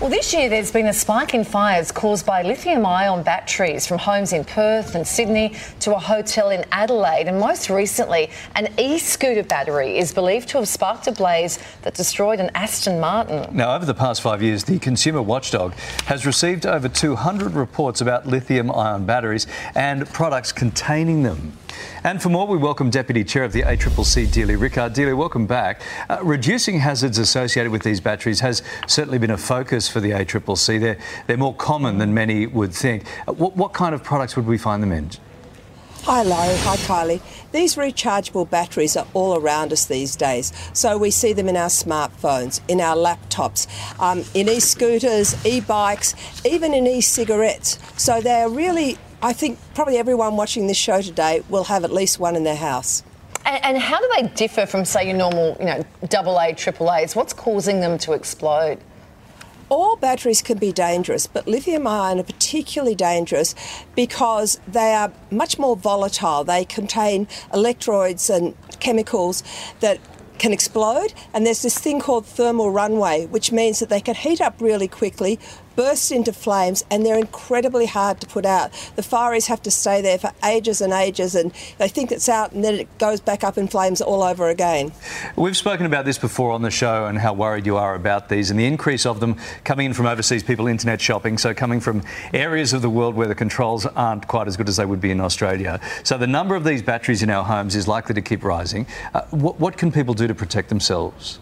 Well, this year there's been a spike in fires caused by lithium ion batteries from homes in Perth and Sydney to a hotel in Adelaide. And most recently, an e scooter battery is believed to have sparked a blaze that destroyed an Aston Martin. Now, over the past five years, the consumer watchdog has received over 200 reports about lithium ion batteries and products containing them. And for more, we welcome Deputy Chair of the ACCC, Delia Rickard. Delia, welcome back. Uh, reducing hazards associated with these batteries has certainly been a focus for the ACCC. They're, they're more common than many would think. Uh, what, what kind of products would we find them in? Hi, Larry. Hi, Kylie. These rechargeable batteries are all around us these days. So we see them in our smartphones, in our laptops, um, in e scooters, e bikes, even in e cigarettes. So they're really I think probably everyone watching this show today will have at least one in their house. And, and how do they differ from, say, your normal, you know, double A, triple A's? What's causing them to explode? all batteries can be dangerous, but lithium ion are particularly dangerous because they are much more volatile. They contain electrodes and chemicals that can explode, and there's this thing called thermal runaway, which means that they can heat up really quickly, burst into flames, and they're incredibly hard to put out. The fireys have to stay there for ages and ages, and they think it's out, and then it goes back up in flames all over again. We've spoken about this before on the show and how worried you are about these and the increase of them coming in from overseas people internet shopping, so coming from areas of the world where the controls aren't quite as good as they would be in Australia. So the number of these batteries in our homes is likely to keep rising. Uh, what, what can people do to protect themselves?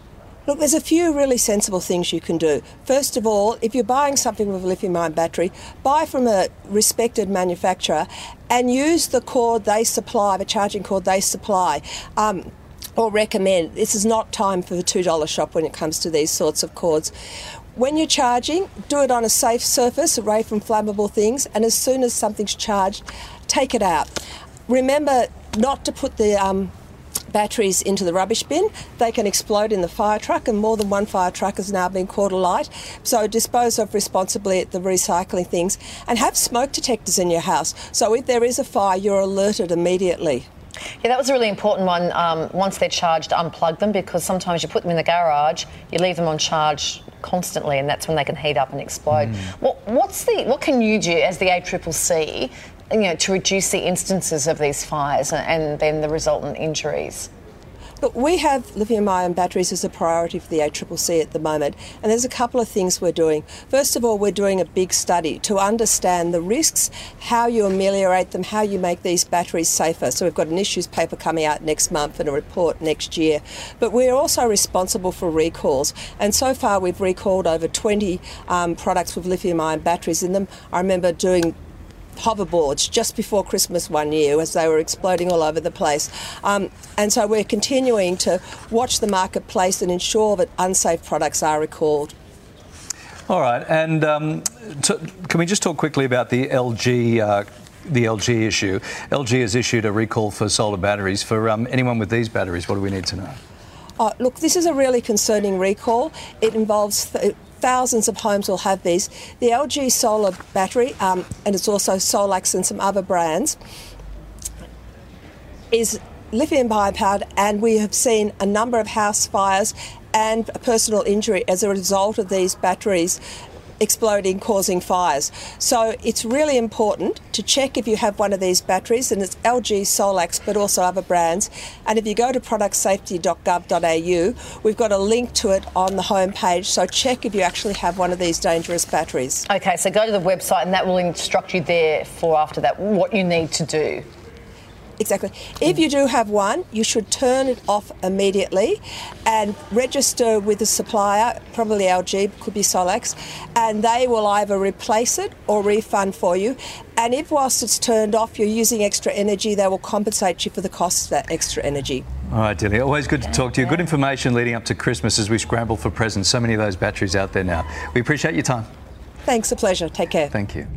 Look, there's a few really sensible things you can do. First of all, if you're buying something with a lithium ion battery, buy from a respected manufacturer and use the cord they supply, the charging cord they supply. Um, or recommend. This is not time for the $2 shop when it comes to these sorts of cords. When you're charging, do it on a safe surface away from flammable things, and as soon as something's charged, take it out. Remember not to put the um, batteries into the rubbish bin. They can explode in the fire truck, and more than one fire truck has now been caught alight. So dispose of responsibly at the recycling things and have smoke detectors in your house. So if there is a fire, you're alerted immediately. Yeah, that was a really important one. Um, once they're charged, unplug them because sometimes you put them in the garage, you leave them on charge constantly, and that's when they can heat up and explode. Mm. What, what's the what can you do as the ACCC you know, to reduce the instances of these fires and then the resultant injuries? But we have lithium ion batteries as a priority for the ACCC at the moment, and there's a couple of things we're doing. First of all, we're doing a big study to understand the risks, how you ameliorate them, how you make these batteries safer. So we've got an issues paper coming out next month and a report next year. But we're also responsible for recalls, and so far we've recalled over 20 um, products with lithium ion batteries in them. I remember doing hoverboards just before Christmas one year as they were exploding all over the place. Um, and so we're continuing to watch the marketplace and ensure that unsafe products are recalled. All right, and um, can we just talk quickly about the LG? Uh, the LG issue. LG has issued a recall for solar batteries. For um, anyone with these batteries, what do we need to know? Uh, look, this is a really concerning recall. It involves th- thousands of homes will have these. The LG solar battery, um, and it's also Solax and some other brands, is lithium powered, and we have seen a number of house fires and personal injury as a result of these batteries exploding, causing fires. So it's really important to check if you have one of these batteries, and it's LG Solax, but also other brands. And if you go to productsafety.gov.au, we've got a link to it on the homepage. So check if you actually have one of these dangerous batteries. Okay, so go to the website, and that will instruct you there for after that what you need to do. Exactly. If you do have one, you should turn it off immediately and register with the supplier, probably LG, could be Solax, and they will either replace it or refund for you. And if whilst it's turned off you're using extra energy, they will compensate you for the cost of that extra energy. All right, Dilly, Always good to talk to you. Good information leading up to Christmas as we scramble for presents. So many of those batteries out there now. We appreciate your time. Thanks, a pleasure. Take care. Thank you.